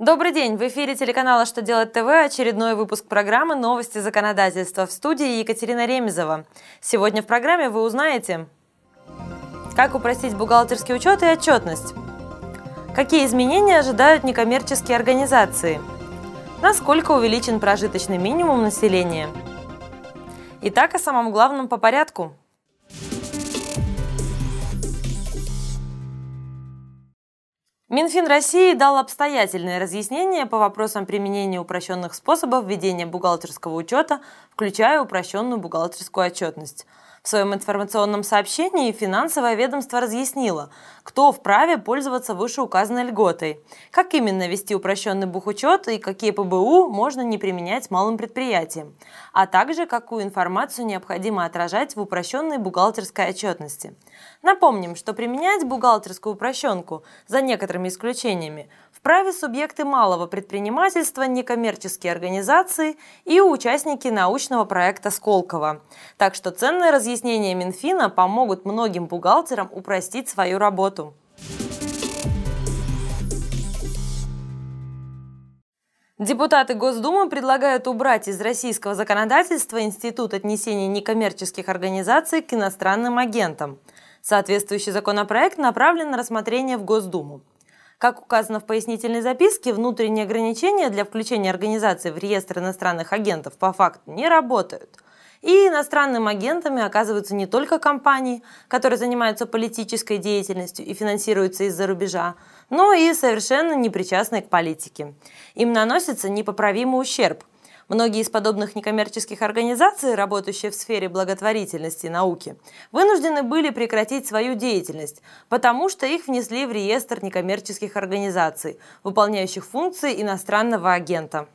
Добрый день! В эфире телеканала «Что делать ТВ» очередной выпуск программы «Новости законодательства» в студии Екатерина Ремезова. Сегодня в программе вы узнаете, как упростить бухгалтерский учет и отчетность, какие изменения ожидают некоммерческие организации, насколько увеличен прожиточный минимум населения. Итак, о самом главном по порядку – Минфин России дал обстоятельные разъяснения по вопросам применения упрощенных способов ведения бухгалтерского учета, включая упрощенную бухгалтерскую отчетность – в своем информационном сообщении финансовое ведомство разъяснило, кто вправе пользоваться вышеуказанной льготой, как именно вести упрощенный бухучет и какие ПБУ можно не применять малым предприятиям, а также какую информацию необходимо отражать в упрощенной бухгалтерской отчетности. Напомним, что применять бухгалтерскую упрощенку, за некоторыми исключениями, вправе субъекты малого предпринимательства, некоммерческие организации и участники научного проекта Сколково. Так что ценные разъяснения Минфина помогут многим бухгалтерам упростить свою работу. Депутаты Госдумы предлагают убрать из российского законодательства институт отнесения некоммерческих организаций к иностранным агентам. Соответствующий законопроект направлен на рассмотрение в Госдуму. Как указано в пояснительной записке, внутренние ограничения для включения организации в реестр иностранных агентов по факту не работают. И иностранными агентами оказываются не только компании, которые занимаются политической деятельностью и финансируются из-за рубежа, но и совершенно непричастные к политике. Им наносится непоправимый ущерб – Многие из подобных некоммерческих организаций, работающие в сфере благотворительности и науки, вынуждены были прекратить свою деятельность, потому что их внесли в реестр некоммерческих организаций, выполняющих функции иностранного агента.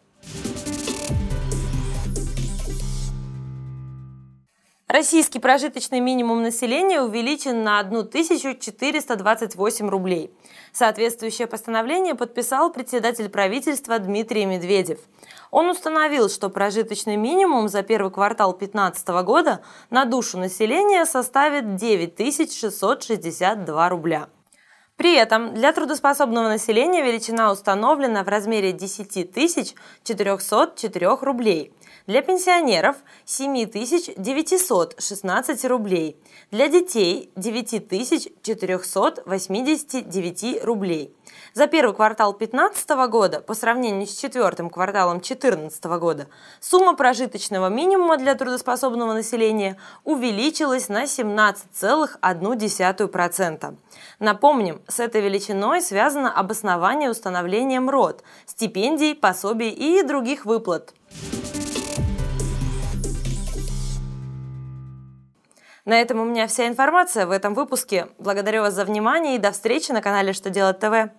Российский прожиточный минимум населения увеличен на 1428 рублей. Соответствующее постановление подписал председатель правительства Дмитрий Медведев. Он установил, что прожиточный минимум за первый квартал 2015 года на душу населения составит 9662 рубля. При этом для трудоспособного населения величина установлена в размере 10 404 рублей – для пенсионеров 7916 рублей. Для детей 9489 рублей. За первый квартал 2015 года по сравнению с четвертым кварталом 2014 года сумма прожиточного минимума для трудоспособного населения увеличилась на 17,1%. Напомним, с этой величиной связано обоснование установления МРОД, стипендий, пособий и других выплат. На этом у меня вся информация в этом выпуске. Благодарю вас за внимание и до встречи на канале «Что делать ТВ».